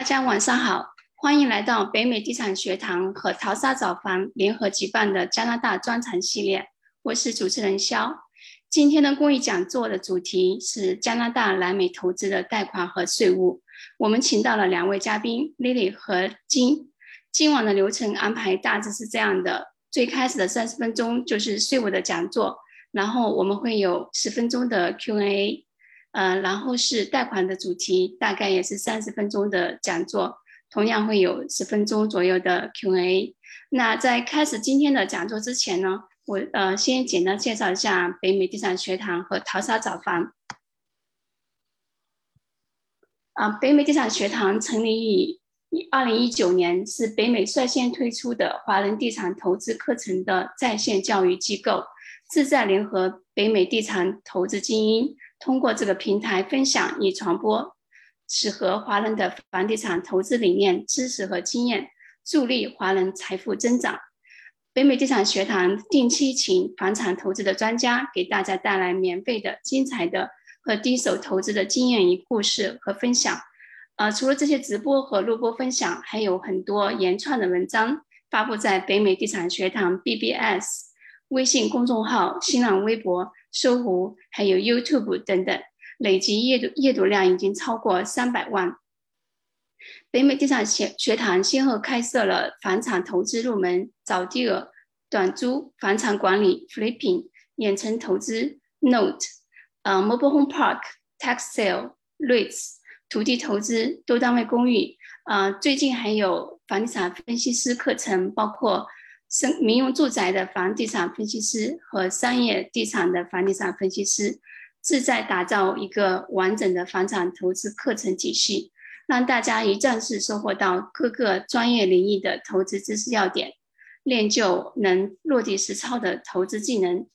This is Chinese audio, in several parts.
大家晚上好，欢迎来到北美地产学堂和淘沙找房联合举办的加拿大专场系列。我是主持人肖。今天的公益讲座的主题是加拿大来美投资的贷款和税务。我们请到了两位嘉宾 Lily 和金。今晚的流程安排大致是这样的：最开始的三十分钟就是税务的讲座，然后我们会有十分钟的 Q&A。呃，然后是贷款的主题，大概也是三十分钟的讲座，同样会有十分钟左右的 Q&A。那在开始今天的讲座之前呢，我呃先简单介绍一下北美地产学堂和淘沙找房。啊，北美地产学堂成立于二零一九年，是北美率先推出的华人地产投资课程的在线教育机构，志在联合北美地产投资精英。通过这个平台分享与传播适合华人的房地产投资理念、知识和经验，助力华人财富增长。北美地产学堂定期请房产投资的专家给大家带来免费的、精彩的和第一手投资的经验与故事和分享。呃，除了这些直播和录播分享，还有很多原创的文章发布在北美地产学堂 BBS 微信公众号、新浪微博。搜狐还有 YouTube 等等，累计阅读阅读量已经超过三百万。北美地产学学堂先后开设了房产投资入门、找地儿、短租、房产管理、Flipping、远程投资、Note、呃 Mobile Home Park、Tax Sale、REITs、土地投资、多单位公寓。呃，最近还有房地产分析师课程，包括。生民用住宅的房地产分析师和商业地产的房地产分析师，志在打造一个完整的房产投资课程体系，让大家一站式收获到各个专业领域的投资知识要点，练就能落地实操的投资技能。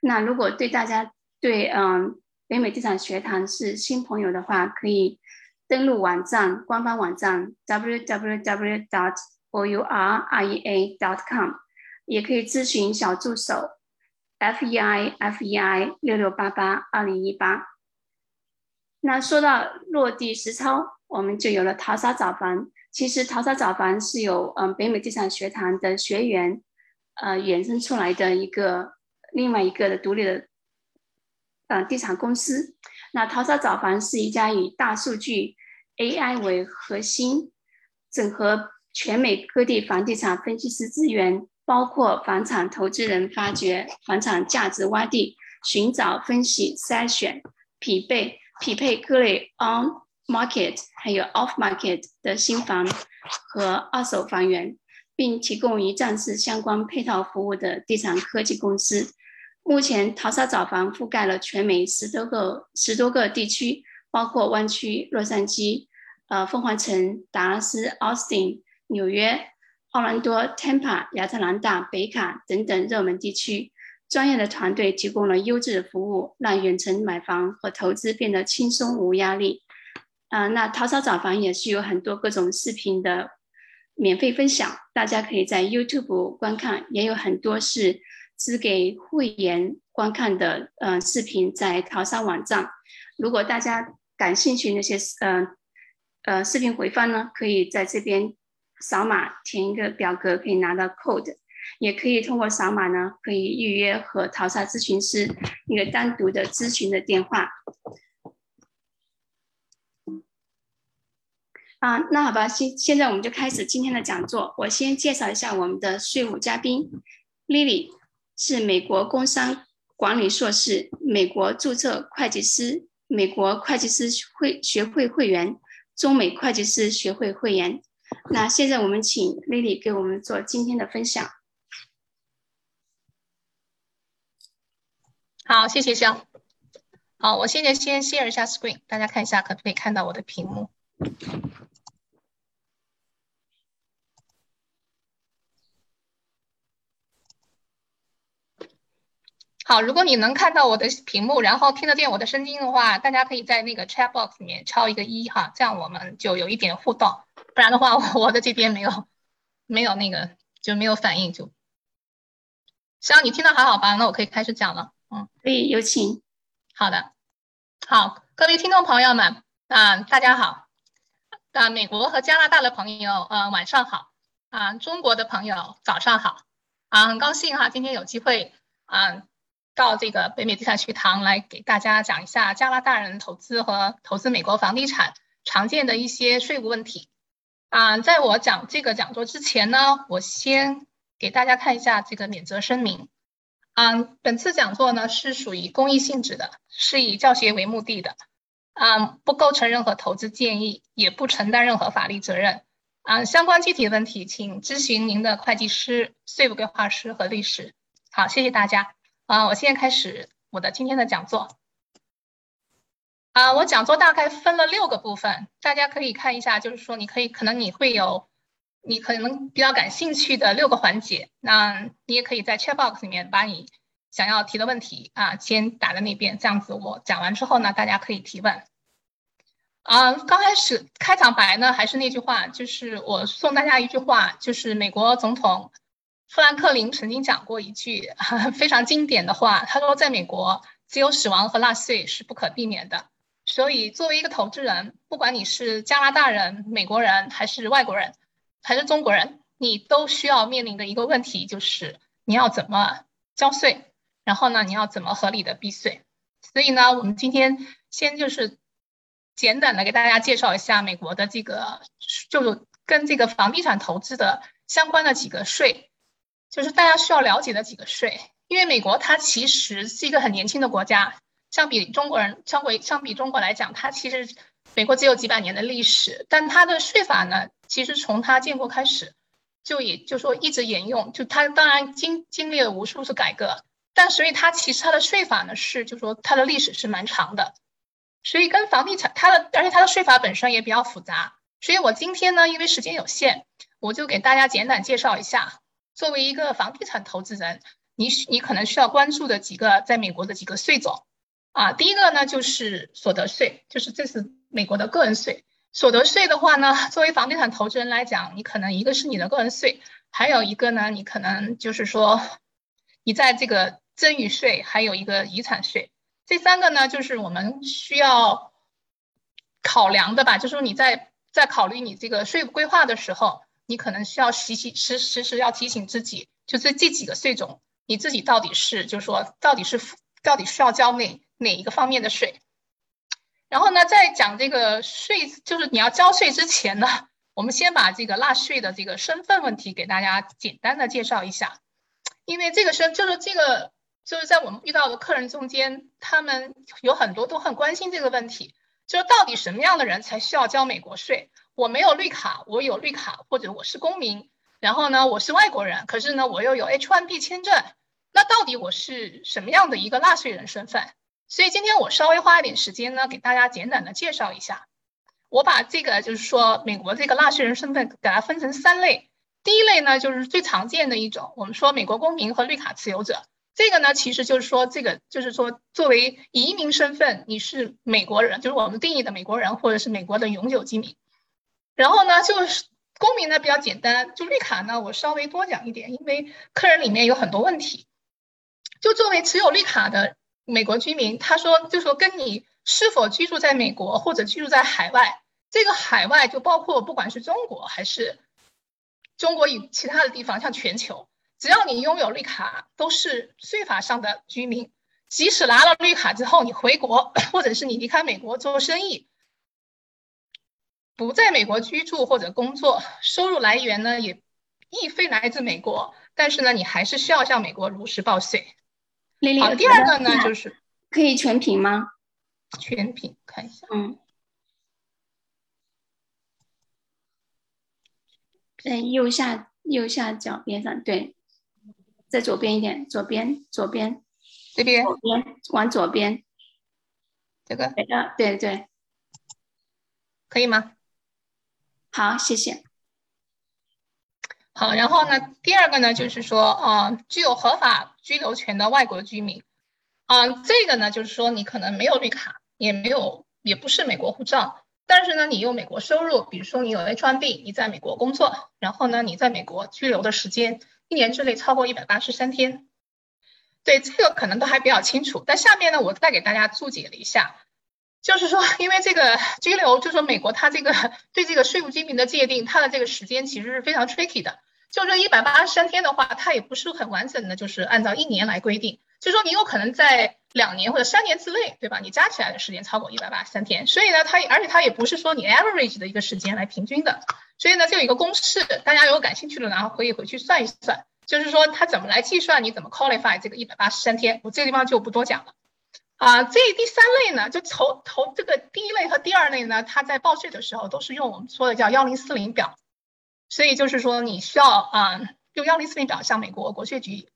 那如果对大家对嗯北美地产学堂是新朋友的话，可以登录网站官方网站 www dot o u r r e a dot com。也可以咨询小助手，f e i f e i 六六八八二零一八。那说到落地实操，我们就有了淘沙找房。其实淘沙找房是由嗯北美地产学堂的学员，呃衍生出来的一个另外一个的独立的，呃地产公司。那淘沙找房是一家以大数据 AI 为核心，整合全美各地房地产分析师资源。包括房产投资人发掘房产价值洼地，寻找、分析、筛选、匹配、匹配各类 on market 还有 off market 的新房和二手房源，并提供一站式相关配套服务的地产科技公司。目前，淘沙找房覆盖了全美十多个十多个地区，包括湾区、洛杉矶、呃凤凰城、达拉斯、Austin、纽约。奥兰多、Tampa、亚特兰大、北卡等等热门地区，专业的团队提供了优质的服务，让远程买房和投资变得轻松无压力。啊，那淘沙找房也是有很多各种视频的免费分享，大家可以在 YouTube 观看，也有很多是只给会员观看的，呃，视频在淘沙网站。如果大家感兴趣那些，呃，呃，视频回放呢，可以在这边。扫码填一个表格可以拿到 code，也可以通过扫码呢，可以预约和淘沙咨询师一个单独的咨询的电话。啊，那好吧，现现在我们就开始今天的讲座。我先介绍一下我们的税务嘉宾，Lily 是美国工商管理硕士，美国注册会计师，美国会计师会学会会员，中美会计师学会会员。那现在我们请 Lily 给我们做今天的分享。好，谢谢肖。好，我现在先 share 一下 screen，大家看一下可不可以看到我的屏幕。好，如果你能看到我的屏幕，然后听得见我的声音的话，大家可以在那个 chat box 里面敲一个一哈，这样我们就有一点互动。不然的话，我的这边没有，没有那个就没有反应，就，希望你听到还好吧？那我可以开始讲了，嗯，可以有请。好的，好，各位听众朋友们，啊，大家好，啊，美国和加拿大的朋友，呃，晚上好。啊，中国的朋友早上好。啊，很高兴哈，今天有机会啊，到这个北美地产学堂来给大家讲一下加拿大人投资和投资美国房地产常见的一些税务问题。啊，在我讲这个讲座之前呢，我先给大家看一下这个免责声明。啊，本次讲座呢是属于公益性质的，是以教学为目的的。啊，不构成任何投资建议，也不承担任何法律责任。啊，相关具体问题请咨询您的会计师、税务规划师和律师。好，谢谢大家。啊，我现在开始我的今天的讲座。啊，我讲座大概分了六个部分，大家可以看一下，就是说你可以可能你会有你可能比较感兴趣的六个环节，那你也可以在 chat box 里面把你想要提的问题啊先打在那边，这样子我讲完之后呢，大家可以提问。啊，刚开始开场白呢，还是那句话，就是我送大家一句话，就是美国总统富兰克林曾经讲过一句 非常经典的话，他说，在美国只有死亡和纳税是不可避免的。所以，作为一个投资人，不管你是加拿大人、美国人，还是外国人，还是中国人，你都需要面临的一个问题就是你要怎么交税，然后呢，你要怎么合理的避税。所以呢，我们今天先就是简短的给大家介绍一下美国的这个，就跟这个房地产投资的相关的几个税，就是大家需要了解的几个税。因为美国它其实是一个很年轻的国家。相比中国人，相比相比中国来讲，它其实美国只有几百年的历史，但它的税法呢，其实从它建国开始，就也就说一直沿用。就它当然经经历了无数次改革，但所以它其实它的税法呢是，就说它的历史是蛮长的。所以跟房地产它的，而且它的税法本身也比较复杂。所以我今天呢，因为时间有限，我就给大家简短介绍一下，作为一个房地产投资人，你你可能需要关注的几个在美国的几个税种。啊，第一个呢就是所得税，就是这是美国的个人税。所得税的话呢，作为房地产投资人来讲，你可能一个是你的个人税，还有一个呢，你可能就是说，你在这个赠与税，还有一个遗产税。这三个呢，就是我们需要考量的吧。就是说你在在考虑你这个税务规划的时候，你可能需要时时时时时要提醒自己，就是这几个税种，你自己到底是就是说到底是到底需要交哪？哪一个方面的税？然后呢，在讲这个税，就是你要交税之前呢，我们先把这个纳税的这个身份问题给大家简单的介绍一下。因为这个身，就是这个，就是在我们遇到的客人中间，他们有很多都很关心这个问题，就是到底什么样的人才需要交美国税？我没有绿卡，我有绿卡，或者我是公民，然后呢，我是外国人，可是呢，我又有 H1B 签证，那到底我是什么样的一个纳税人身份？所以今天我稍微花一点时间呢，给大家简短的介绍一下。我把这个就是说美国这个纳税人身份给它分成三类。第一类呢，就是最常见的一种，我们说美国公民和绿卡持有者。这个呢，其实就是说这个就是说作为移民身份，你是美国人，就是我们定义的美国人或者是美国的永久居民。然后呢，就是公民呢比较简单，就绿卡呢我稍微多讲一点，因为客人里面有很多问题。就作为持有绿卡的。美国居民，他说，就说跟你是否居住在美国或者居住在海外，这个海外就包括不管是中国还是中国与其他的地方，像全球，只要你拥有绿卡，都是税法上的居民。即使拿了绿卡之后，你回国或者是你离开美国做生意，不在美国居住或者工作，收入来源呢也亦非来自美国，但是呢，你还是需要向美国如实报税。好，第二个呢，就是可以全屏吗？全屏看一下。嗯，在右下右下角边上，对，在左边一点，左边左边这边，左边往左边，这个，对对，可以吗？好，谢谢。好，然后呢，第二个呢，就是说，啊，具有合法居留权的外国居民，啊，这个呢，就是说你可能没有绿卡，也没有，也不是美国护照，但是呢，你有美国收入，比如说你有 H1B，你在美国工作，然后呢，你在美国居留的时间一年之内超过一百八十三天，对这个可能都还比较清楚。但下面呢，我再给大家注解了一下，就是说，因为这个居留，就是说美国它这个对这个税务居民的界定，它的这个时间其实是非常 tricky 的。就这一百八十三天的话，它也不是很完整的，就是按照一年来规定。就说你有可能在两年或者三年之内，对吧？你加起来的时间超过一百八十三天，所以呢，它而且它也不是说你 average 的一个时间来平均的。所以呢，就有一个公式，大家如果感兴趣的，然后可以回去算一算，就是说它怎么来计算，你怎么 qualify 这个一百八十三天。我这个地方就不多讲了。啊，这第三类呢，就头头这个第一类和第二类呢，它在报税的时候都是用我们说的叫幺零四零表。所以就是说，你需要啊用幺零四零表向美国国税局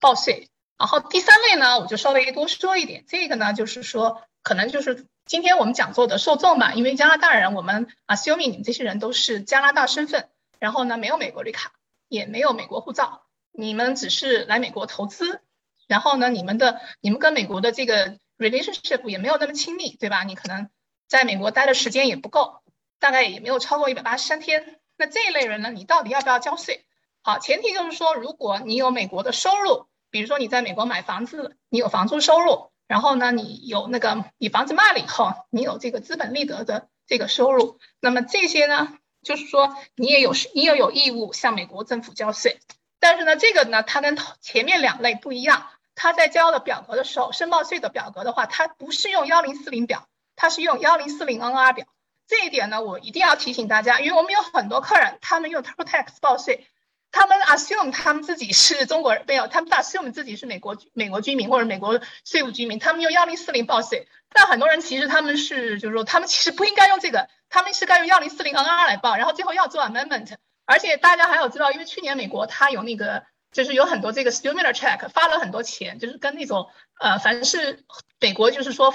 报税。然后第三类呢，我就稍微多说一点。这个呢，就是说，可能就是今天我们讲座的受众嘛，因为加拿大人，我们啊，assuming 你们这些人都是加拿大身份，然后呢没有美国绿卡，也没有美国护照，你们只是来美国投资，然后呢，你们的你们跟美国的这个 relationship 也没有那么亲密，对吧？你可能在美国待的时间也不够，大概也没有超过一百八十三天。那这一类人呢？你到底要不要交税？好，前提就是说，如果你有美国的收入，比如说你在美国买房子，你有房租收入，然后呢，你有那个你房子卖了以后，你有这个资本利得的这个收入，那么这些呢，就是说你也有你也有义务向美国政府交税。但是呢，这个呢，它跟前面两类不一样，它在交的表格的时候，申报税的表格的话，它不是用幺零四零表，它是用幺零四零 NR 表。这一点呢，我一定要提醒大家，因为我们有很多客人，他们用 TurboTax 报税，他们 assume 他们自己是中国人，没有，他们 assume 自己是美国美国居民或者美国税务居民，他们用幺零四零报税。但很多人其实他们是，就是说他们其实不应该用这个，他们是该用幺零四零 NR 来报，然后最后要做 amendment。而且大家还有知道，因为去年美国它有那个，就是有很多这个 stimulus check 发了很多钱，就是跟那种呃，凡是美国就是说。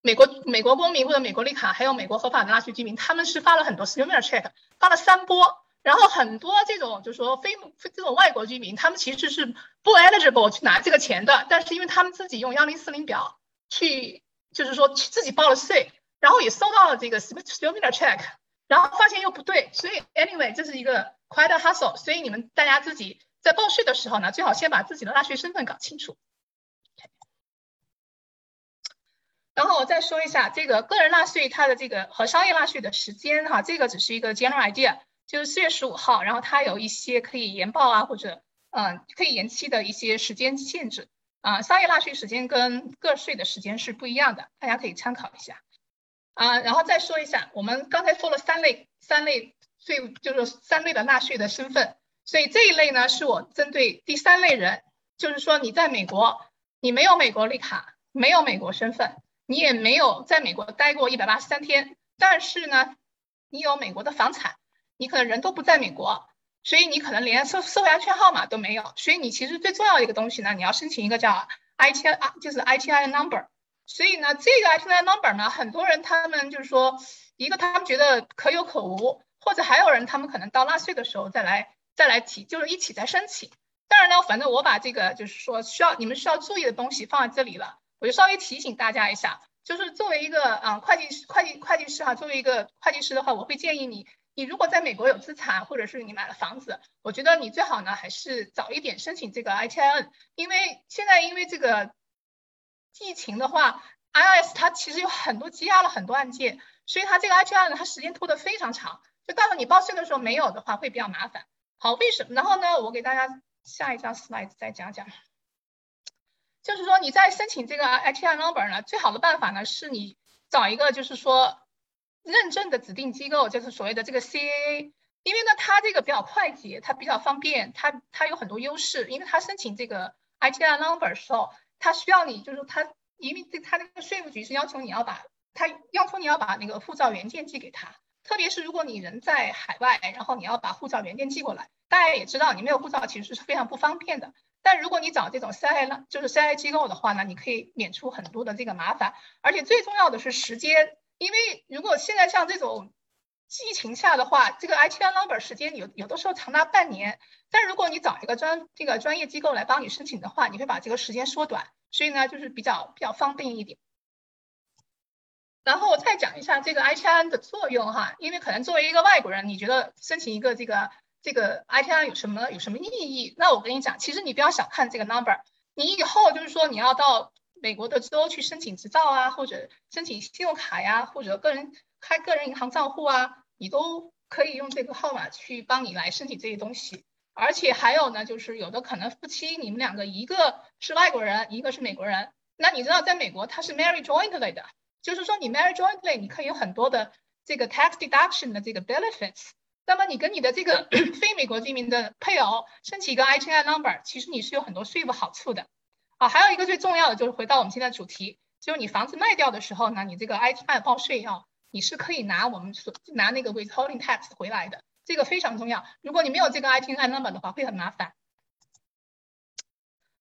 美国美国公民或者美国绿卡，还有美国合法的纳税居民，他们是发了很多 stimulus check，发了三波，然后很多这种就是说非这种外国居民，他们其实是不 eligible 去拿这个钱的，但是因为他们自己用幺零四零表去，就是说自己报了税，然后也收到了这个 stimulus check，然后发现又不对，所以 anyway 这是一个 quite a hassle，所以你们大家自己在报税的时候呢，最好先把自己的纳税身份搞清楚。然后我再说一下这个个人纳税，它的这个和商业纳税的时间哈，这个只是一个 general idea，就是四月十五号，然后它有一些可以延报啊或者嗯可以延期的一些时间限制啊。商业纳税时间跟个税的时间是不一样的，大家可以参考一下啊。然后再说一下，我们刚才说了三类三类税，就是三类的纳税的身份，所以这一类呢是我针对第三类人，就是说你在美国，你没有美国绿卡，没有美国身份。你也没有在美国待过一百八十三天，但是呢，你有美国的房产，你可能人都不在美国，所以你可能连社社会安全号码都没有，所以你其实最重要的一个东西呢，你要申请一个叫 I T I 就是 I T I number。所以呢，这个 I T I number 呢，很多人他们就是说，一个他们觉得可有可无，或者还有人他们可能到纳税的时候再来再来提，就是一起再申请。当然呢，反正我把这个就是说需要你们需要注意的东西放在这里了。我就稍微提醒大家一下，就是作为一个啊会计师、会计会计师哈，作为一个会计师的话，我会建议你，你如果在美国有资产，或者是你买了房子，我觉得你最好呢还是早一点申请这个 I T I N，因为现在因为这个疫情的话，I R S 它其实有很多积压了很多案件，所以它这个 I T I N 它时间拖得非常长，就到了你报税的时候没有的话会比较麻烦。好，为什么？然后呢，我给大家下一张 slide 再讲讲。就是说你在申请这个 ITI number 呢，最好的办法呢是你找一个就是说认证的指定机构，就是所谓的这个 CAA，因为呢它这个比较快捷，它比较方便，它它有很多优势。因为它申请这个 ITI number 的时候，它需要你就是它，因为它那个税务局是要求你要把它要求你要把那个护照原件寄给他，特别是如果你人在海外，然后你要把护照原件寄过来，大家也知道你没有护照其实是非常不方便的。但如果你找这种 CI 呢，就是 CI 机构的话呢，你可以免除很多的这个麻烦，而且最重要的是时间，因为如果现在像这种疫情下的话，这个 ITN number 时间有有的时候长达半年，但如果你找一个专这个专业机构来帮你申请的话，你会把这个时间缩短，所以呢就是比较比较方便一点。然后我再讲一下这个 ITN 的作用哈，因为可能作为一个外国人，你觉得申请一个这个。这个 ITI 有什么有什么意义？那我跟你讲，其实你不要小看这个 number，你以后就是说你要到美国的州去申请执照啊，或者申请信用卡呀，或者个人开个人银行账户啊，你都可以用这个号码去帮你来申请这些东西。而且还有呢，就是有的可能夫妻你们两个一个是外国人，一个是美国人，那你知道在美国它是 marry jointly 的，就是说你 marry jointly 你可以有很多的这个 tax deduction 的这个 benefits。那么你跟你的这个 非美国居民的配偶申请一个 ITIN number，其实你是有很多税务好处的。啊，还有一个最重要的就是回到我们现在主题，就是你房子卖掉的时候呢，你这个 ITIN 报税要你是可以拿我们所拿那个 withholding tax 回来的，这个非常重要。如果你没有这个 ITIN number 的话，会很麻烦。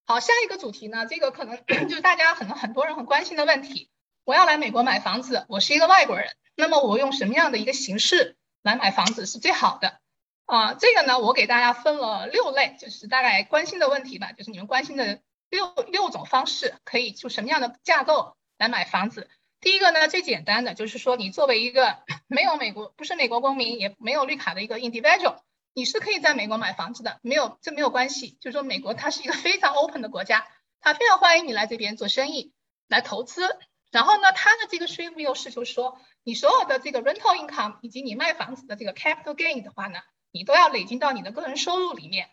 好，下一个主题呢，这个可能 就是大家可能很多人很关心的问题。我要来美国买房子，我是一个外国人，那么我用什么样的一个形式来买房子是最好的？啊，这个呢，我给大家分了六类，就是大概关心的问题吧，就是你们关心的。六六种方式可以就什么样的架构来买房子？第一个呢，最简单的就是说，你作为一个 没有美国不是美国公民也没有绿卡的一个 individual，你是可以在美国买房子的，没有这没有关系。就是说，美国它是一个非常 open 的国家，它非常欢迎你来这边做生意、来投资。然后呢，它的这个税务优势就是说，你所有的这个 rental income 以及你卖房子的这个 capital gain 的话呢，你都要累积到你的个人收入里面，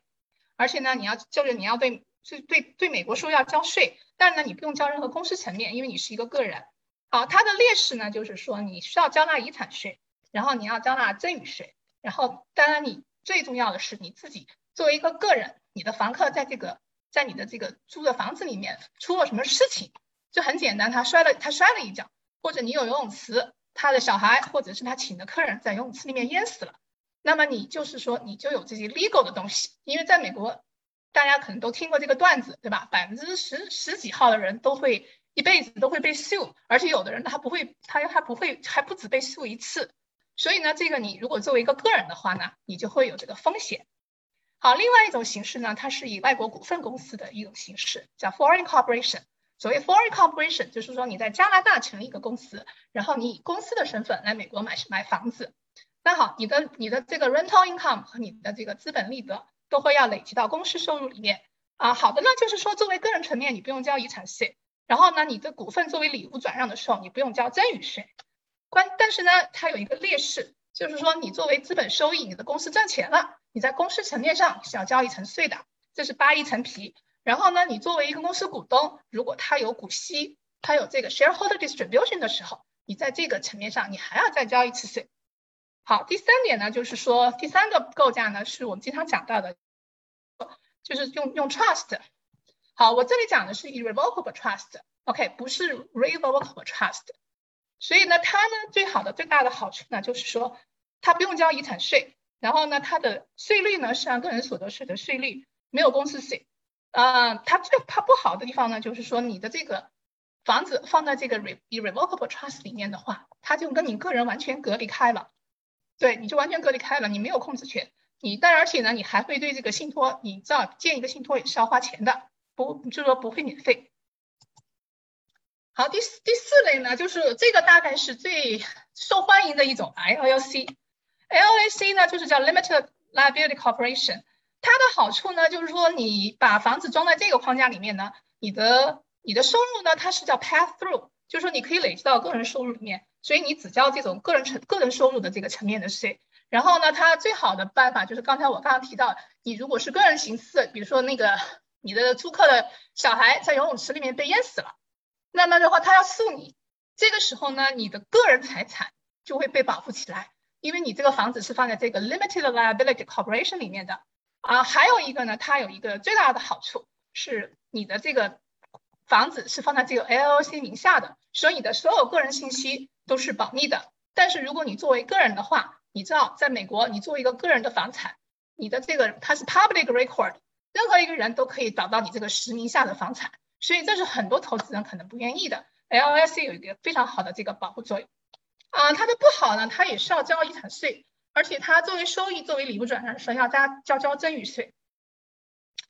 而且呢，你要就是你要对。是对对美国说要交税，但是呢，你不用交任何公司层面，因为你是一个个人。好，它的劣势呢，就是说你需要交纳遗产税，然后你要交纳赠与税，然后当然你最重要的是你自己作为一个个人，你的房客在这个在你的这个租的房子里面出了什么事情，就很简单，他摔了他摔了一跤，或者你有游泳池，他的小孩或者是他请的客人在游泳池里面淹死了，那么你就是说你就有这些 legal 的东西，因为在美国。大家可能都听过这个段子，对吧？百分之十十几号的人都会一辈子都会被 sue，而且有的人他不会，他他不会，还不止被 sue 一次。所以呢，这个你如果作为一个个人的话呢，你就会有这个风险。好，另外一种形式呢，它是以外国股份公司的一种形式，叫 foreign corporation。所谓 foreign corporation，就是说你在加拿大成立一个公司，然后你以公司的身份来美国买买房子。那好，你的你的这个 rental income 和你的这个资本利得。都会要累积到公司收入里面啊。好的呢，就是说作为个人层面，你不用交遗产税。然后呢，你的股份作为礼物转让的时候，你不用交赠与税。关，但是呢，它有一个劣势，就是说你作为资本收益，你的公司赚钱了，你在公司层面上是要交一层税的，这是扒一层皮。然后呢，你作为一个公司股东，如果他有股息，他有这个 shareholder distribution 的时候，你在这个层面上你还要再交一次税。好，第三点呢，就是说第三个构架呢，是我们经常讲到的。就是用用 trust，好，我这里讲的是 irrevocable trust，OK，不是 revocable trust，所以呢，它呢最好的最大的好处呢，就是说它不用交遗产税，然后呢，它的税率呢是按个人所得税的税率，没有公司税，啊，它最它不好的地方呢，就是说你的这个房子放在这个 irrevocable trust 里面的话，它就跟你个人完全隔离开了，对，你就完全隔离开了，你没有控制权。你但而且呢，你还会对这个信托，你知道建一个信托也是要花钱的，不就是说不会免费。好，第四第四类呢，就是这个大概是最受欢迎的一种 LLC。LLC 呢就是叫 Limited Liability Corporation，它的好处呢就是说你把房子装在这个框架里面呢，你的你的收入呢它是叫 pass through，就是说你可以累积到个人收入里面，所以你只交这种个人成个人收入的这个层面的税。然后呢，它最好的办法就是刚才我刚刚提到，你如果是个人形式，比如说那个你的租客的小孩在游泳池里面被淹死了，那么的话他要诉你，这个时候呢，你的个人财产就会被保护起来，因为你这个房子是放在这个 limited liability corporation 里面的啊。还有一个呢，它有一个最大的好处是你的这个房子是放在这个 LLC 名下的，所以你的所有个人信息都是保密的。但是如果你作为个人的话，你知道，在美国，你作为一个个人的房产，你的这个它是 public record，任何一个人都可以找到你这个实名下的房产，所以这是很多投资人可能不愿意的。LLC 有一个非常好的这个保护作用啊，它的不好呢，它也是要交遗产税，而且它作为收益作为礼物转让时要加交交赠与税。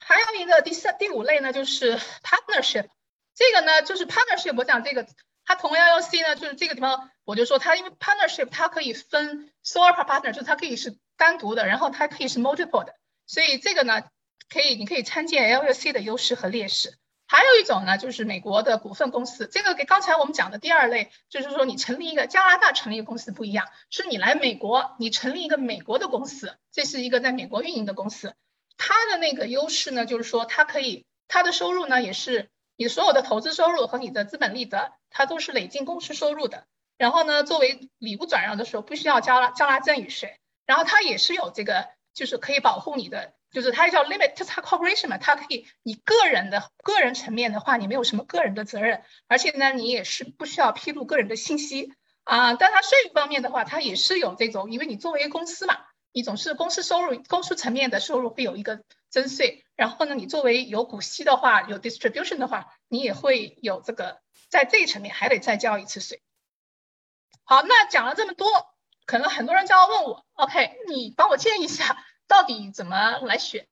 还有一个第三第五类呢，就是 partnership，这个呢就是 partnership，我讲这个。它同 LLC 呢，就是这个地方，我就说它因为 partnership 它可以分 sole partner，就是它可以是单独的，然后它可以是 multiple 的，所以这个呢，可以你可以参见 LLC 的优势和劣势。还有一种呢，就是美国的股份公司，这个跟刚才我们讲的第二类，就是说你成立一个加拿大成立公司不一样，是你来美国，你成立一个美国的公司，这是一个在美国运营的公司，它的那个优势呢，就是说它可以，它的收入呢也是你所有的投资收入和你的资本利得，它都是累进公司收入的。然后呢，作为礼物转让的时候，不需要交纳交纳赠与税，然后它也是有这个，就是可以保护你的。就是它叫 limit to corporation 嘛，它可以你个人的个人层面的话，你没有什么个人的责任，而且呢，你也是不需要披露个人的信息啊。但它税务方面的话，它也是有这种，因为你作为公司嘛，你总是公司收入、公司层面的收入会有一个征税，然后呢，你作为有股息的话，有 distribution 的话，你也会有这个在这一层面还得再交一次税。好，那讲了这么多，可能很多人就要问我，OK，你帮我建议一下。到底怎么来选？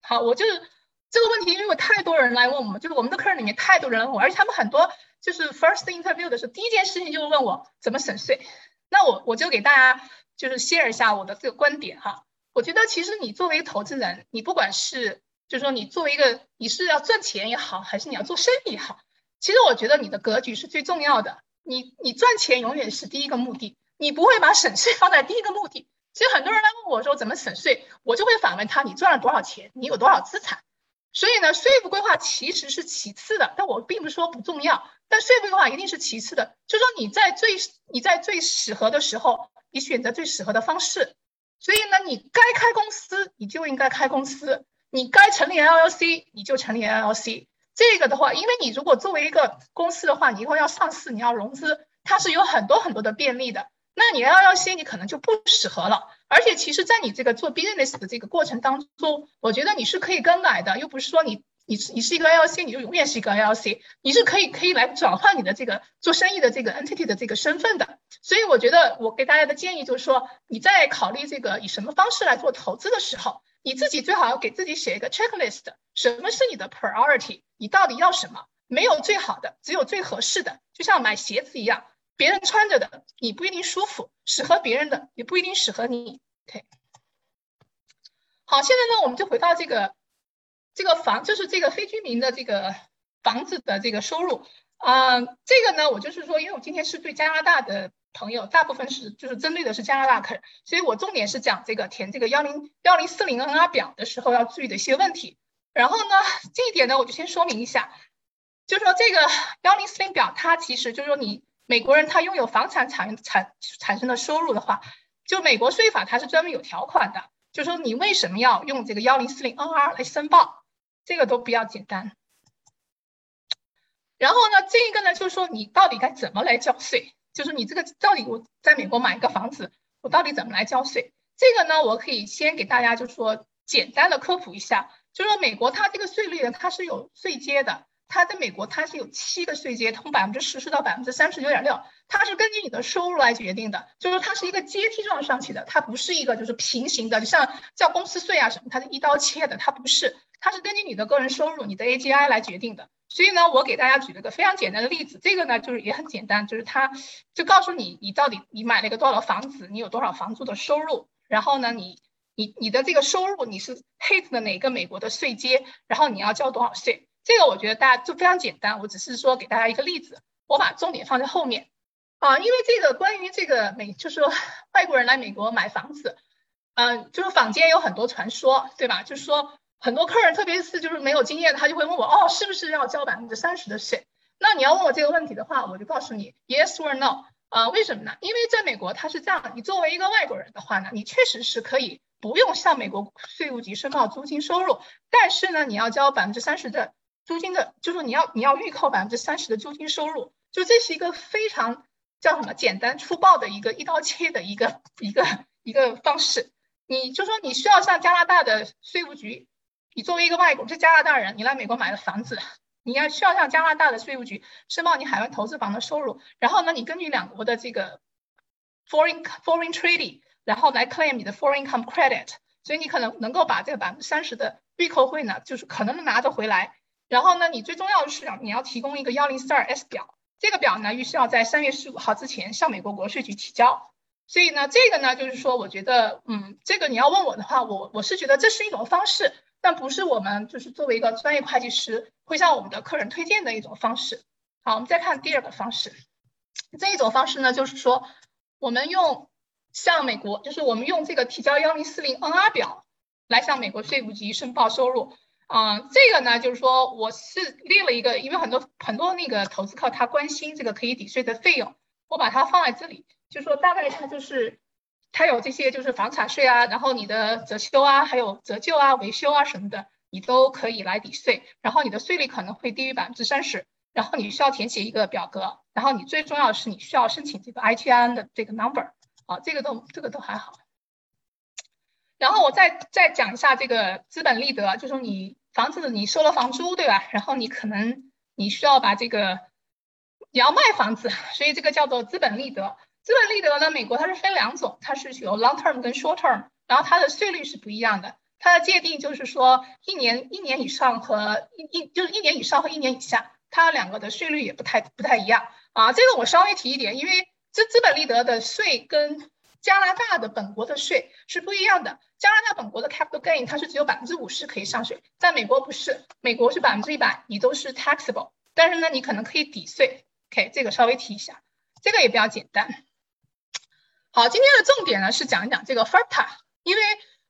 好，我就是这个问题，因为有太多人来问我们，就是我们的客人里面太多人问我，而且他们很多就是 first interview 的时候，第一件事情就是问我怎么省税。那我我就给大家就是 share 一下我的这个观点哈。我觉得其实你作为一个投资人，你不管是就是说你作为一个你是要赚钱也好，还是你要做生意也好，其实我觉得你的格局是最重要的。你你赚钱永远是第一个目的，你不会把省税放在第一个目的。其实很多人来问我说怎么省税，我就会反问他：你赚了多少钱？你有多少资产？所以呢，税务规划其实是其次的，但我并不是说不重要，但税务规划一定是其次的。就说你在最你在最适合的时候，你选择最适合的方式。所以呢，你该开公司你就应该开公司，你该成立 LLC 你就成立 LLC。这个的话，因为你如果作为一个公司的话，你以后要上市，你要融资，它是有很多很多的便利的。那你 LLC 你可能就不适合了，而且其实，在你这个做 business 的这个过程当中，我觉得你是可以更改的，又不是说你你你是一个 LLC，你就永远是一个 LLC，你是可以可以来转换你的这个做生意的这个 entity 的这个身份的。所以我觉得我给大家的建议就是说，你在考虑这个以什么方式来做投资的时候，你自己最好要给自己写一个 checklist，什么是你的 priority，你到底要什么？没有最好的，只有最合适的，就像买鞋子一样。别人穿着的，你不一定舒服；适合别人的，也不一定适合你。OK，好，现在呢，我们就回到这个这个房，就是这个非居民的这个房子的这个收入啊。这个呢，我就是说，因为我今天是对加拿大的朋友，大部分是就是针对的是加拿大客人，所以我重点是讲这个填这个幺零幺零四零 NR 表的时候要注意的一些问题。然后呢，这一点呢，我就先说明一下，就是说这个幺零四零表，它其实就是说你。美国人他拥有房产产产产生的收入的话，就美国税法它是专门有条款的，就说你为什么要用这个幺零四零 NR 来申报，这个都比较简单。然后呢，这一个呢就是说你到底该怎么来交税，就是你这个到底我在美国买一个房子，我到底怎么来交税？这个呢，我可以先给大家就是说简单的科普一下，就是说美国它这个税率呢它是有税阶的。它在美国，它是有七个税阶，从百分之十四到百分之三十九点六，它是根据你的收入来决定的，就是它是一个阶梯状上去的，它不是一个就是平行的，就像叫公司税啊什么，它是一刀切的，它不是，它是根据你的个人收入，你的 AGI 来决定的。所以呢，我给大家举了个非常简单的例子，这个呢就是也很简单，就是它就告诉你你到底你买了一个多少房子，你有多少房租的收入，然后呢你你你的这个收入你是 hit 的哪个美国的税阶，然后你要交多少税。这个我觉得大家就非常简单，我只是说给大家一个例子，我把重点放在后面啊，因为这个关于这个美，就是说 外国人来美国买房子，嗯，就是坊间有很多传说，对吧？就是说很多客人，特别是就是没有经验，他就会问我，哦，是不是要交百分之三十的税？那你要问我这个问题的话，我就告诉你，yes or no，啊，为什么呢？因为在美国它是这样的，你作为一个外国人的话呢，你确实是可以不用向美国税务局申报租金收入，但是呢，你要交百分之三十的。租金的，就是你要你要预扣百分之三十的租金收入，就这是一个非常叫什么简单粗暴的一个一刀切的一个一个一个方式。你就说你需要向加拿大的税务局，你作为一个外国是加拿大人，你来美国买了房子，你要需要向加拿大的税务局申报你海外投资房的收入，然后呢，你根据两国的这个 foreign foreign treaty，然后来 claim 你的 foreign income credit，所以你可能能够把这个百分之三十的预扣会呢，就是可能能拿得回来。然后呢，你最重要的是你要提供一个幺零四二 S 表，这个表呢预需要在三月十五号之前向美国国税局提交。所以呢，这个呢就是说，我觉得，嗯，这个你要问我的话，我我是觉得这是一种方式，但不是我们就是作为一个专业会计师会向我们的客人推荐的一种方式。好，我们再看第二个方式，这一种方式呢，就是说我们用向美国，就是我们用这个提交幺零四零 NR 表来向美国税务局申报收入。啊，这个呢，就是说我是列了一个，因为很多很多那个投资客他关心这个可以抵税的费用，我把它放在这里，就说大概它就是。它有这些就是房产税啊，然后你的折修啊，还有折旧啊、维修啊什么的，你都可以来抵税。然后你的税率可能会低于百分之三十。然后你需要填写一个表格。然后你最重要的是你需要申请这个 ITIN 的这个 number 啊，这个都这个都还好。然后我再再讲一下这个资本利得，就说你房子你收了房租对吧？然后你可能你需要把这个你要卖房子，所以这个叫做资本利得。资本利得呢？美国它是分两种，它是有 long term 跟 short term，然后它的税率是不一样的。它的界定就是说，一年一年以上和一一就是一年以上和一年以下，它两个的税率也不太不太一样啊。这个我稍微提一点，因为资资本利得的税跟加拿大的本国的税是不一样的。加拿大本国的 capital gain 它是只有百分之五十可以上税，在美国不是，美国是百分之一百，你都是 taxable，但是呢，你可能可以抵税。OK，这个稍微提一下，这个也比较简单。好，今天的重点呢是讲一讲这个 FATA，因为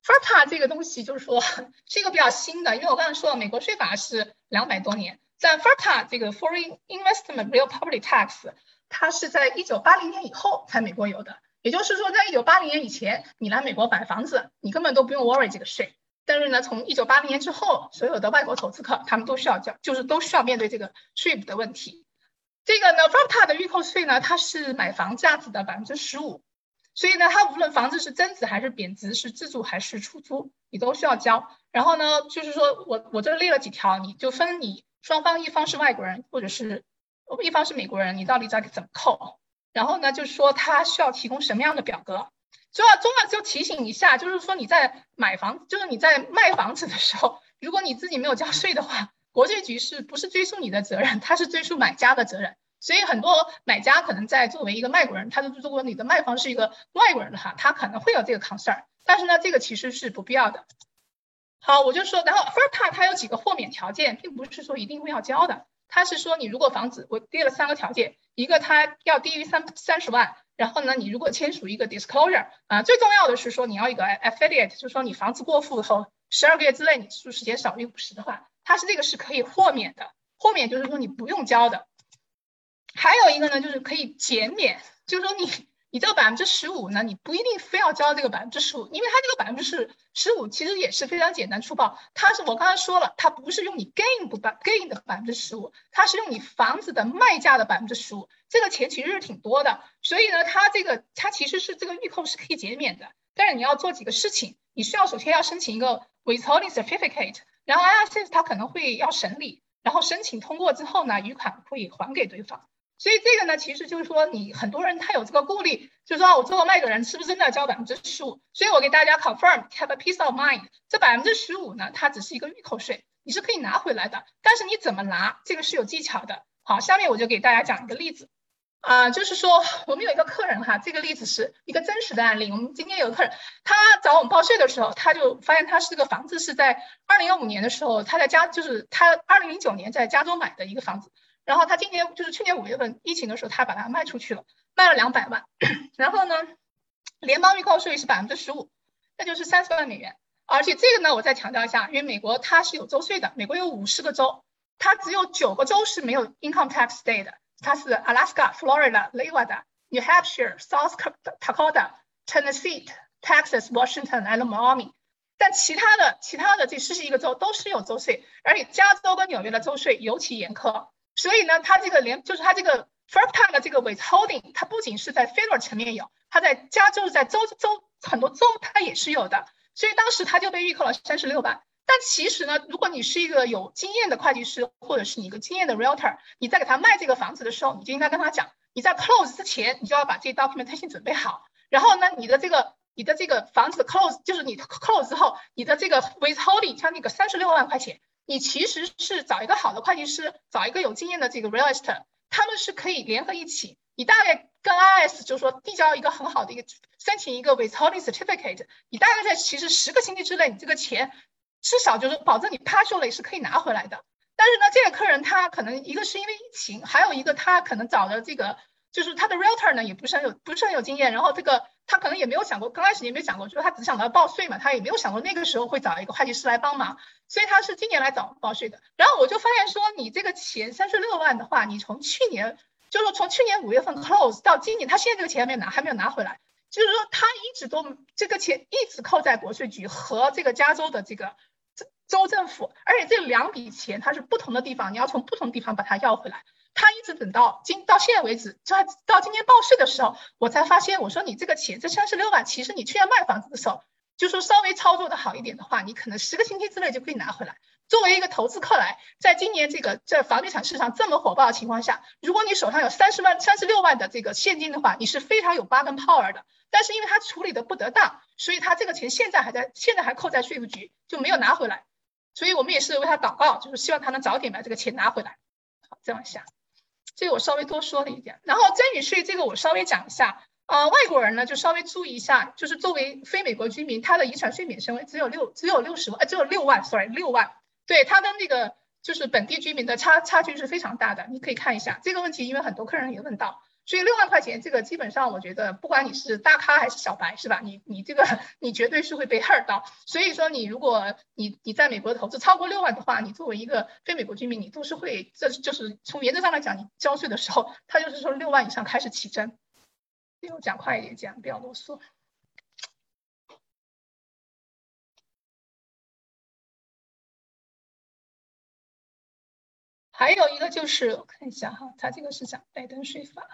FATA 这个东西就是说 是一个比较新的，因为我刚才说了，美国税法是两百多年，在 FATA 这个 Foreign Investment Real Property Tax，它是在一九八零年以后才美国有的，也就是说在一九八零年以前，你来美国买房子，你根本都不用 worry 这个税，但是呢，从一九八零年之后，所有的外国投资客他们都需要交，就是都需要面对这个税的问题。这个呢，FATA 的预扣税呢，它是买房价值的百分之十五。所以呢，它无论房子是增值还是贬值，是自住还是出租，你都需要交。然后呢，就是说我我这列了几条，你就分你双方一方是外国人，或者是一方是美国人，你到底在怎么扣？然后呢，就是说他需要提供什么样的表格？重要重要就提醒一下，就是说你在买房，就是你在卖房子的时候，如果你自己没有交税的话，国税局是不是追溯你的责任？他是追溯买家的责任。所以很多买家可能在作为一个外国人，他的如果你的卖方是一个外国人的话，他可能会有这个 concern，但是呢，这个其实是不必要的。好，我就说，然后 FIRTA 它有几个豁免条件，并不是说一定会要交的，他是说你如果房子我列了三个条件，一个它要低于三三十万，然后呢，你如果签署一个 disclosure 啊，最重要的是说你要一个 affiliate，就是说你房子过户后十二个月之内你住时间少于五十的话，它是这个是可以豁免的，豁免就是说你不用交的。还有一个呢，就是可以减免，就是说你你这个百分之十五呢，你不一定非要交这个百分之十五，因为它这个百分之十十五其实也是非常简单粗暴。它是我刚才说了，它不是用你 gain 不百 gain 的百分之十五，它是用你房子的卖价的百分之十五，这个钱其实是挺多的。所以呢，它这个它其实是这个预扣是可以减免的，但是你要做几个事情，你需要首先要申请一个 withholding certificate，然后 IRS 它可能会要审理，然后申请通过之后呢，余款会还给对方。所以这个呢，其实就是说，你很多人他有这个顾虑，就是说我做卖给人是不是真的要交百分之十五？所以我给大家 confirm，have a peace of mind，这百分之十五呢，它只是一个预扣税，你是可以拿回来的。但是你怎么拿，这个是有技巧的。好，下面我就给大家讲一个例子，啊，就是说我们有一个客人哈，这个例子是一个真实的案例。我们今天有个客人，他找我们报税的时候，他就发现他是这个房子是在二零幺五年的时候，他在加，就是他二零零九年在加州买的一个房子。然后他今年就是去年五月份疫情的时候，他把它卖出去了，卖了两百万。然后呢，联邦预扣税是百分之十五，那就是三十万美元。而且这个呢，我再强调一下，因为美国它是有州税的，美国有五十个州，它只有九个州是没有 income tax state 的，它是 Alaska、Florida、Nevada、New Hampshire、South Dakota、Tennessee、Texas、Washington 和 Miami。但其他的其他的这四十一个州都是有州税，而且加州跟纽约的州税尤其严苛。所以呢，它这个连就是它这个 FIRPTA 的这个 withholding，它不仅是在 federal 层面有，它在加州在州州很多州它也是有的。所以当时他就被预扣了三十六万。但其实呢，如果你是一个有经验的会计师，或者是你一个经验的 realtor，你在给他卖这个房子的时候，你就应该跟他讲，你在 close 之前，你就要把这 documentation 准备好。然后呢，你的这个你的这个房子 close 就是你 close 之后，你的这个 withholding 像那个三十六万块钱。你其实是找一个好的会计师，找一个有经验的这个 realist，他们是可以联合一起。你大概跟 IS 就是说递交一个很好的一个申请一个 withholding certificate，你大概在其实十个星期之内，你这个钱至少就是保证你 partially 是可以拿回来的。但是呢，这个客人他可能一个是因为疫情，还有一个他可能找的这个就是他的 realtor 呢也不是很有不是很有经验，然后这个他可能也没有想过，刚开始也没有想过，就是他只想到报税嘛，他也没有想过那个时候会找一个会计师来帮忙，所以他是今年来找报税的。然后我就发现说，你这个钱三十六万的话，你从去年就是说从去年五月份 close 到今年，他现在这个钱还没拿，还没有拿回来。就是说，他一直都这个钱一直扣在国税局和这个加州的这个州政府，而且这两笔钱它是不同的地方，你要从不同地方把它要回来。他一直等到今到现在为止，就到今年报税的时候，我才发现，我说你这个钱这三十六万，其实你去年卖房子的时候，就说稍微操作的好一点的话，你可能十个星期之内就可以拿回来。作为一个投资客来，在今年这个在房地产市场这么火爆的情况下，如果你手上有三十万、三十六万的这个现金的话，你是非常有 bargain power 的。但是因为他处理的不得当，所以他这个钱现在还在，现在还扣在税务局，就没有拿回来。所以我们也是为他祷告，就是希望他能早点把这个钱拿回来。好，再往下，这个我稍微多说了一点。然后增值税这个我稍微讲一下，呃，外国人呢就稍微注意一下，就是作为非美国居民，他的遗产税免税只有六，只有六十万，呃，只有六万，sorry，六万。对他跟那个就是本地居民的差差距是非常大的，你可以看一下这个问题，因为很多客人也问到。所以六万块钱，这个基本上我觉得，不管你是大咖还是小白，是吧？你你这个你绝对是会被 hurt 到。所以说，你如果你你在美国投资超过六万的话，你作为一个非美国居民，你都是会，这就是从原则上来讲，你交税的时候，他就是说六万以上开始起征。我讲快一点，讲不要啰嗦。还有一个就是我看一下哈，他这个是讲拜登税法。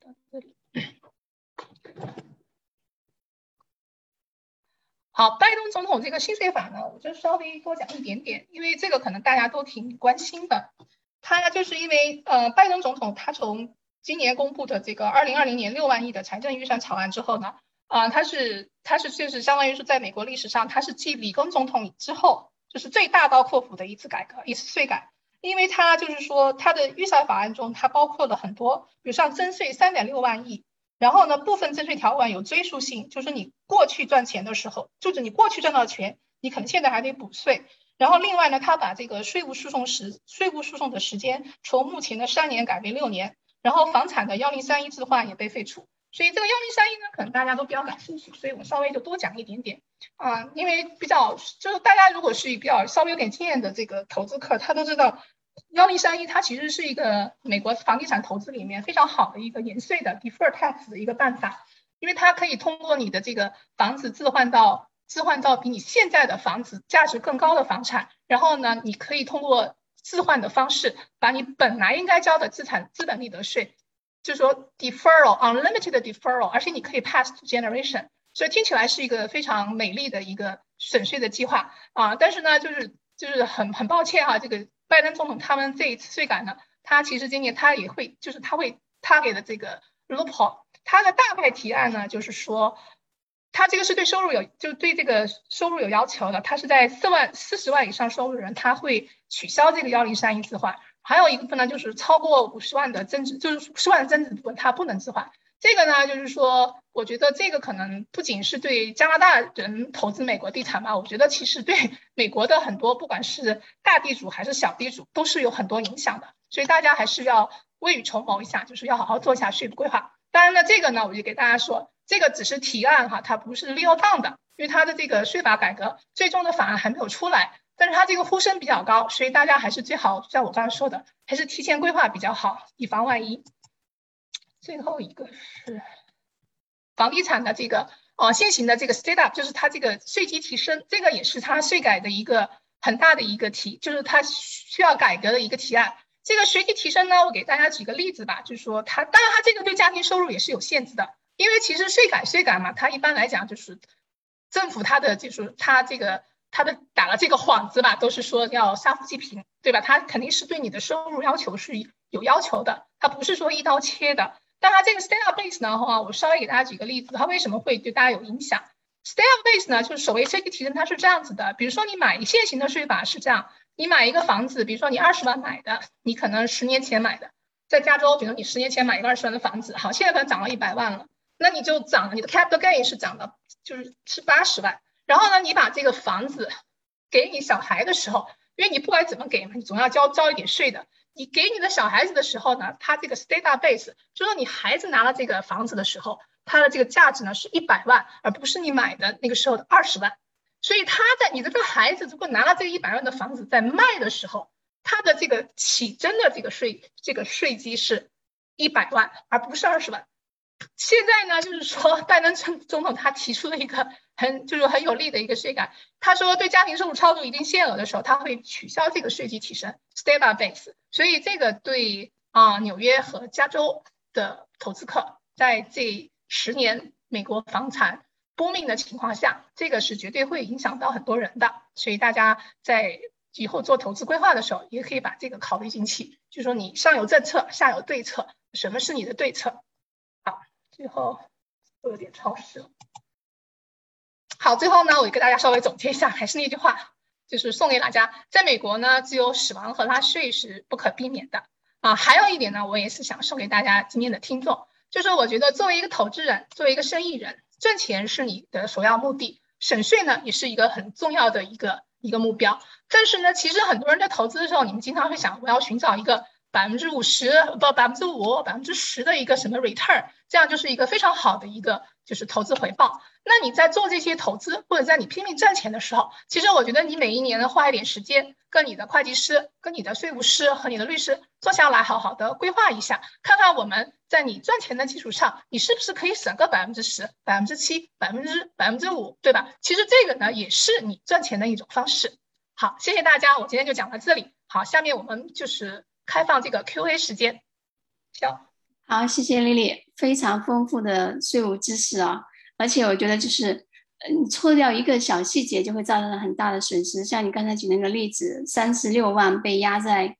到这里。好，拜登总统这个新税法呢，我就稍微多讲一点点，因为这个可能大家都挺关心的。他就是因为呃，拜登总统他从今年公布的这个二零二零年六万亿的财政预算草案之后呢，啊，它是它是就是相当于是在美国历史上，它是继里根总统之后，就是最大刀阔斧的一次改革，一次税改，因为它就是说它的预算法案中，它包括了很多，比如像增税三点六万亿，然后呢，部分增税条款有追溯性，就是你过去赚钱的时候，就是你过去赚到钱，你可能现在还得补税，然后另外呢，他把这个税务诉讼时税务诉讼的时间从目前的三年改为六年。然后房产的幺零三一置换也被废除，所以这个幺零三一呢，可能大家都比较感兴趣，所以我稍微就多讲一点点。啊，因为比较就是大家如果是比较稍微有点经验的这个投资客，他都知道幺零三一它其实是一个美国房地产投资里面非常好的一个延税的 defer tax 的一个办法，因为它可以通过你的这个房子置换到置换到比你现在的房子价值更高的房产，然后呢，你可以通过。置换的方式，把你本来应该交的资产资本利得税，就是说 deferral unlimited deferral，而且你可以 pass to generation，所以听起来是一个非常美丽的一个省税的计划啊。但是呢，就是就是很很抱歉哈，这个拜登总统他们这一次税改呢，他其实今年他也会，就是他会他给的这个 loophole，他的大概提案呢，就是说。他这个是对收入有，就对这个收入有要求的。他是在四万四十万以上收入的人，他会取消这个幺零三一置换。还有一部分呢，就是超过五十万的增值，就是十万的增值部分，他不能置换。这个呢，就是说，我觉得这个可能不仅是对加拿大人投资美国地产吧，我觉得其实对 美国的很多，不管是大地主还是小地主，都是有很多影响的。所以大家还是要未雨绸缪一下，就是要好好做一下税务规划。当然呢，这个呢，我就给大家说。这个只是提案哈，它不是料放的，因为它的这个税法改革最终的法案还没有出来。但是它这个呼声比较高，所以大家还是最好像我刚才说的，还是提前规划比较好，以防万一。最后一个是房地产的这个哦，现行的这个 state up，就是它这个税基提升，这个也是它税改的一个很大的一个提，就是它需要改革的一个提案。这个税基提升呢，我给大家举个例子吧，就是说它，当然它这个对家庭收入也是有限制的。因为其实税改税改嘛，它一般来讲就是政府它的就是它这个它的打了这个幌子吧，都是说要杀富济贫，对吧？它肯定是对你的收入要求是有要求的，它不是说一刀切的。那它这个 stay up base 呢，哈，我稍微给大家举个例子，它为什么会对大家有影响？stay up base 呢，就是所谓税基提升，它是这样子的。比如说你买现行的税法是这样，你买一个房子，比如说你二十万买的，你可能十年前买的，在加州，比如你十年前买一个二十万的房子，好，现在可能涨了一百万了，那你就涨了，你的 capital gain 是涨的，就是是八十万。然后呢，你把这个房子给你小孩的时候，因为你不管怎么给嘛，你总要交交一点税的。你给你的小孩子的时候呢，他这个 state base 就说你孩子拿了这个房子的时候，它的这个价值呢是一百万，而不是你买的那个时候的二十万。所以他在你的这个孩子如果拿了这个一百万的房子在卖的时候，他的这个起征的这个税这个税基是一百万，而不是二十万。现在呢，就是说拜登总总统他提出了一个很就是很有利的一个税改，他说对家庭收入超出一定限额的时候，他会取消这个税基提升 state base。所以这个对啊纽约和加州的投资客，在这十年美国房产 booming 的情况下，这个是绝对会影响到很多人的。所以大家在以后做投资规划的时候，也可以把这个考虑进去。就说你上有政策，下有对策，什么是你的对策？最后都有点超时了。好，最后呢，我给大家稍微总结一下，还是那句话，就是送给大家，在美国呢，只有死亡和纳税是不可避免的啊。还有一点呢，我也是想送给大家今天的听众，就是我觉得作为一个投资人，作为一个生意人，赚钱是你的首要目的，省税呢也是一个很重要的一个一个目标。但是呢，其实很多人在投资的时候，你们经常会想，我要寻找一个。百分之五十不百分之五百分之十的一个什么 return，这样就是一个非常好的一个就是投资回报。那你在做这些投资或者在你拼命赚钱的时候，其实我觉得你每一年呢花一点时间跟你的会计师、跟你的税务师和你的律师坐下来好好的规划一下，看看我们在你赚钱的基础上，你是不是可以省个百分之十、百分之七、百分之百分之五，对吧？其实这个呢也是你赚钱的一种方式。好，谢谢大家，我今天就讲到这里。好，下面我们就是。开放这个 Q&A 时间，行，好，谢谢丽丽，非常丰富的税务知识啊！而且我觉得就是，嗯，错掉一个小细节就会造成很大的损失。像你刚才举那个例子，三十六万被压在，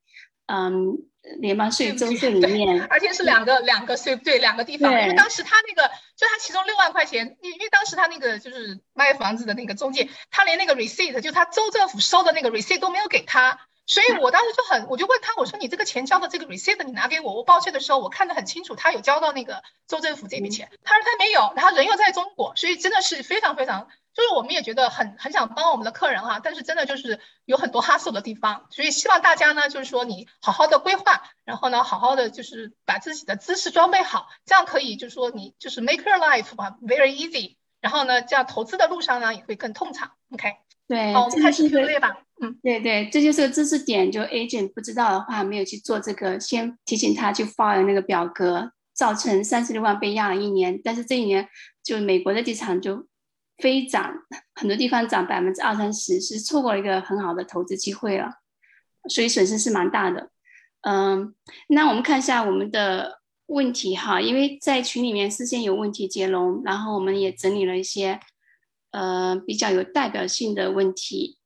嗯，联邦税州税里面，而且是两个两个税对两个地方，因为当时他那个就他其中六万块钱，因因为当时他那个就是卖房子的那个中介，他连那个 receipt 就他州政府收的那个 receipt 都没有给他。所以我当时就很，我就问他，我说你这个钱交的这个 receipt 你拿给我，我报税的时候我看得很清楚，他有交到那个州政府这笔钱。他说他没有，然后人又在中国，所以真的是非常非常，就是我们也觉得很很想帮我们的客人哈，但是真的就是有很多 hassle 的地方，所以希望大家呢，就是说你好好的规划，然后呢，好好的就是把自己的知识装备好，这样可以就是说你就是 make your life 吧 very easy，然后呢，这样投资的路上呢也会更通畅。OK，对，好，我们开始 Q&A 吧。嗯，对对，这就是个知识点。就 agent 不知道的话，没有去做这个，先提醒他去 file 那个表格，造成三十六万被压了一年。但是这一年，就美国的地产就飞涨，很多地方涨百分之二三十，是错过了一个很好的投资机会了，所以损失是蛮大的。嗯，那我们看一下我们的问题哈，因为在群里面事先有问题接龙，然后我们也整理了一些呃比较有代表性的问题。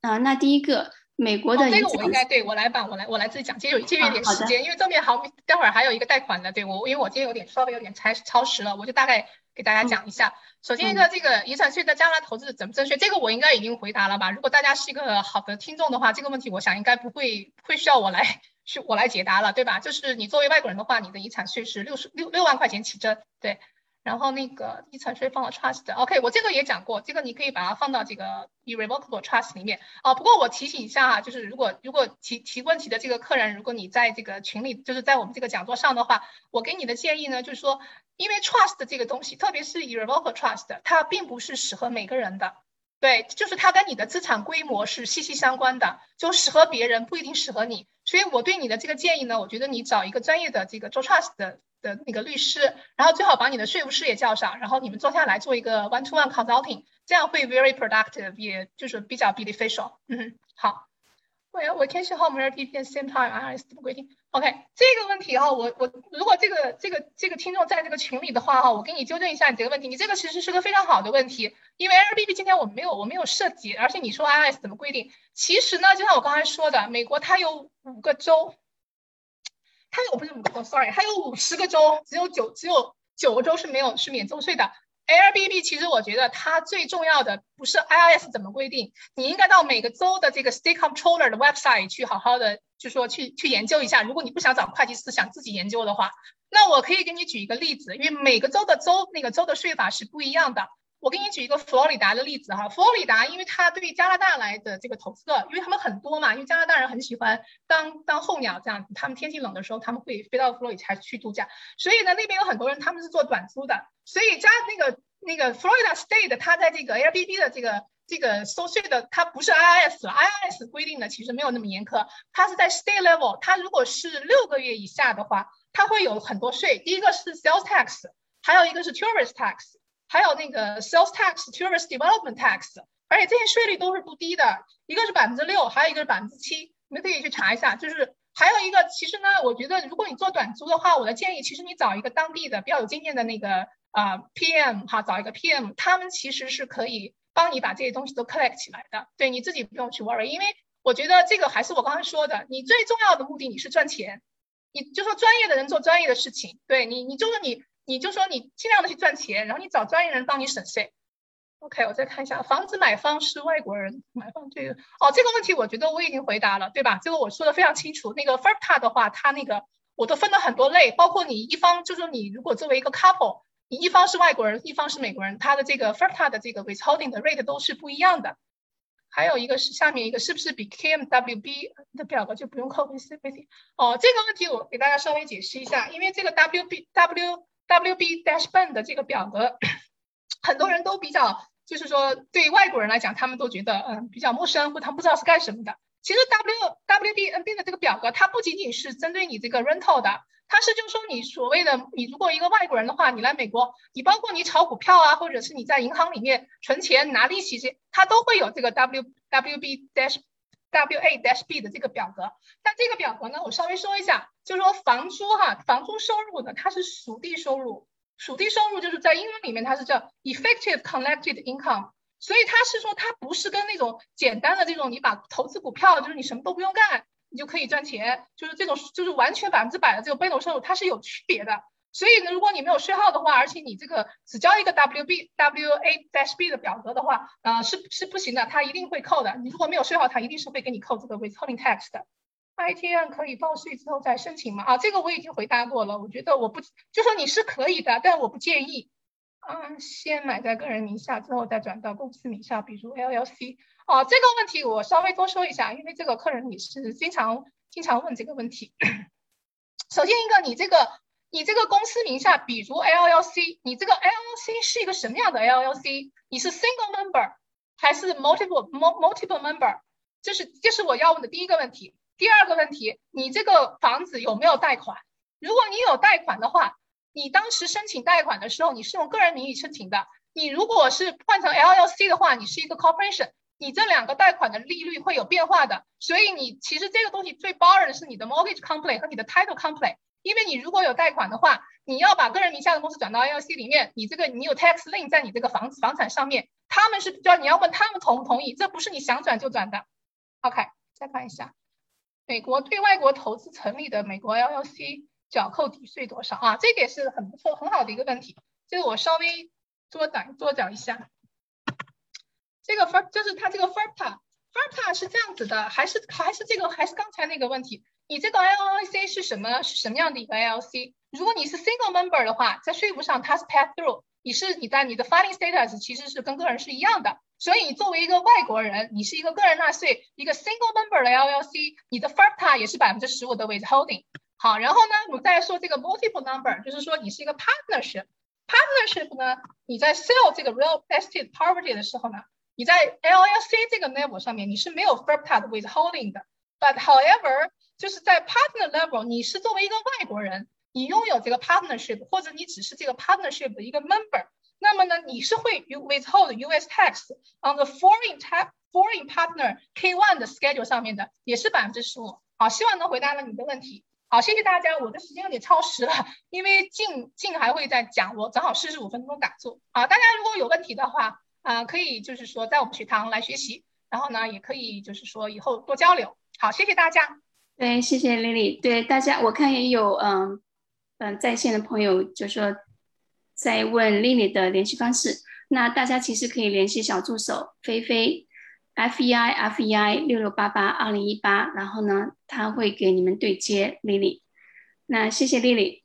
啊，那第一个，美国的这个我应该对我来吧，我来我来自己讲，节约节约点时间，因为这面好，待会儿还有一个贷款的，对我，因为我今天有点稍微有点超超时了，我就大概给大家讲一下。首先一个这个遗产税在加拿大投资怎么征税，这个我应该已经回答了吧？如果大家是一个好的听众的话，这个问题我想应该不会会需要我来去我来解答了，对吧？就是你作为外国人的话，你的遗产税是六十六六万块钱起征，对。然后那个遗产税放到 trust，OK，我这个也讲过，这个你可以把它放到这个 irrevocable trust 里面啊。不过我提醒一下哈，就是如果如果提提问题的这个客人，如果你在这个群里，就是在我们这个讲座上的话，我给你的建议呢，就是说，因为 trust 这个东西，特别是 irrevocable trust，它并不是适合每个人的，对，就是它跟你的资产规模是息息相关的，就适合别人不一定适合你。所以我对你的这个建议呢，我觉得你找一个专业的这个做 trust 的。的那个律师，然后最好把你的税务师也叫上，然后你们坐下来做一个 one to one consulting，这样会 very productive，也就是比较 beneficial。嗯，好。我我 can she how many people at same time I S 怎么规定？OK，这个问题哈，我我如果这个这个这个听众在这个群里的话哈，我给你纠正一下你这个问题，你这个其实是个非常好的问题，因为 LBB 今天我们没有我没有涉及，而且你说 I S 怎么规定？其实呢，就像我刚才说的，美国它有五个州。它有不是五个，sorry，它有五十个州，只有九只有九个州是没有是免征税的 Air BB 其实我觉得它最重要的不是 IRS 怎么规定，你应该到每个州的这个 State Controller 的 website 去好好的，就说去去研究一下。如果你不想找会计师，想自己研究的话，那我可以给你举一个例子，因为每个州的州那个州的税法是不一样的。我给你举一个佛罗里达的例子哈，佛罗里达因为它对加拿大来的这个投资客，因为他们很多嘛，因为加拿大人很喜欢当当候鸟这样子，他们天气冷的时候他们会飞到佛罗里达去度假，所以呢那边有很多人他们是做短租的，所以加那个那个 Florida State 它在这个 Airbnb 的这个这个收税的，它不是 IRS 了，IRS 规定的其实没有那么严苛，它是在 State Level，它如果是六个月以下的话，它会有很多税，第一个是 Sales Tax，还有一个是 Tourist Tax。还有那个 sales tax、tourist development tax，而且这些税率都是不低的，一个是百分之六，还有一个是百分之七，你们可以去查一下。就是还有一个，其实呢，我觉得如果你做短租的话，我的建议其实你找一个当地的比较有经验的那个啊 PM 哈，找一个 PM，他们其实是可以帮你把这些东西都 collect 起来的。对你自己不用去 worry，因为我觉得这个还是我刚才说的，你最重要的目的你是赚钱，你就说专业的人做专业的事情，对你，你就是你。你就说你尽量的去赚钱，然后你找专业人帮你省税。OK，我再看一下，房子买方是外国人买方这个哦，这个问题我觉得我已经回答了，对吧？这个我说的非常清楚。那个 FIRPTA 的话，它那个我都分了很多类，包括你一方，就说你如果作为一个 couple，你一方是外国人，一方是美国人，他的这个 FIRPTA 的这个 withholding 的 rate 都是不一样的。还有一个是下面一个是不是比 KMWB 的表格就不用扣 VCVC？哦，这个问题我给大家稍微解释一下，因为这个 WBW。WB Dashband 的这个表格，很多人都比较，就是说对外国人来讲，他们都觉得嗯比较陌生，或他们不知道是干什么的。其实 W WBNB 的这个表格，它不仅仅是针对你这个 rental 的，它是就是说你所谓的你如果一个外国人的话，你来美国，你包括你炒股票啊，或者是你在银行里面存钱拿利息这，它都会有这个 W WB Dash。W A dash B 的这个表格，但这个表格呢，我稍微说一下，就是说房租哈，房租收入呢，它是属地收入，属地收入就是在英文里面它是叫 effective collected income，所以它是说它不是跟那种简单的这种你把投资股票，就是你什么都不用干，你就可以赚钱，就是这种就是完全百分之百的这个被动收入，它是有区别的。所以呢，如果你没有税号的话，而且你这个只交一个 WB W A、S B 的表格的话，呃，是是不行的，它一定会扣的。你如果没有税号，它一定是会给你扣这个 withholding tax 的。ITN 可以报税之后再申请吗？啊，这个我已经回答过了。我觉得我不就说你是可以的，但我不建议。嗯，先买在个人名下之后再转到公司名下，比如 LLC。哦，这个问题我稍微多说一下，因为这个客人你是经常经常问这个问题。首先一个，你这个。你这个公司名下，比如 LLC，你这个 LLC 是一个什么样的 LLC？你是 single member 还是 multiple multiple member？这是这是我要问的第一个问题。第二个问题，你这个房子有没有贷款？如果你有贷款的话，你当时申请贷款的时候，你是用个人名义申请的。你如果是换成 LLC 的话，你是一个 corporation，你这两个贷款的利率会有变化的。所以你其实这个东西最包容的是你的 mortgage company 和你的 title company。因为你如果有贷款的话，你要把个人名下的公司转到 LLC 里面，你这个你有 tax lien 在你这个房子房产上面，他们是要你要问他们同不同意，这不是你想转就转的。OK，再看一下，美国对外国投资成立的美国 LLC 缴扣抵税多少啊？这个也是很不错很好的一个问题，这个我稍微多讲多讲一下。这个 f 就是它这个 FIRPA，FIRPA 是这样子的，还是还是这个还是刚才那个问题？你这个 LLC 是什么？是什么样的一个 LLC？如果你是 single member 的话，在税务上它是 pass through，你是你在你的 filing status 其实是跟个人是一样的。所以你作为一个外国人，你是一个个人纳税，一个 single member 的 LLC，你的 FIRPA 也是百分之十五的 withholding。好，然后呢，我们再说这个 multiple number，就是说你是一个 partnership。partnership 呢，你在 sell 这个 real estate property 的时候呢，你在 LLC 这个 level 上面你是没有 FIRPTA 的 withholding 的。But however 就是在 partner level，你是作为一个外国人，你拥有这个 partnership，或者你只是这个 partnership 的一个 member，那么呢，你是会 withhold US tax on the foreign tax foreign partner K1 的 schedule 上面的，也是百分之十五。好，希望能回答了你的问题。好，谢谢大家，我的时间有点超时了，因为静静还会再讲，我正好四十五分钟打住。好，大家如果有问题的话，啊，可以就是说在我们学堂来学习，然后呢，也可以就是说以后多交流。好，谢谢大家。对，谢谢丽丽。对大家，我看也有嗯嗯在线的朋友就说在问丽丽的联系方式。那大家其实可以联系小助手菲菲，F E I F E I 六六八八二零一八，然后呢，他会给你们对接丽丽。那谢谢丽丽。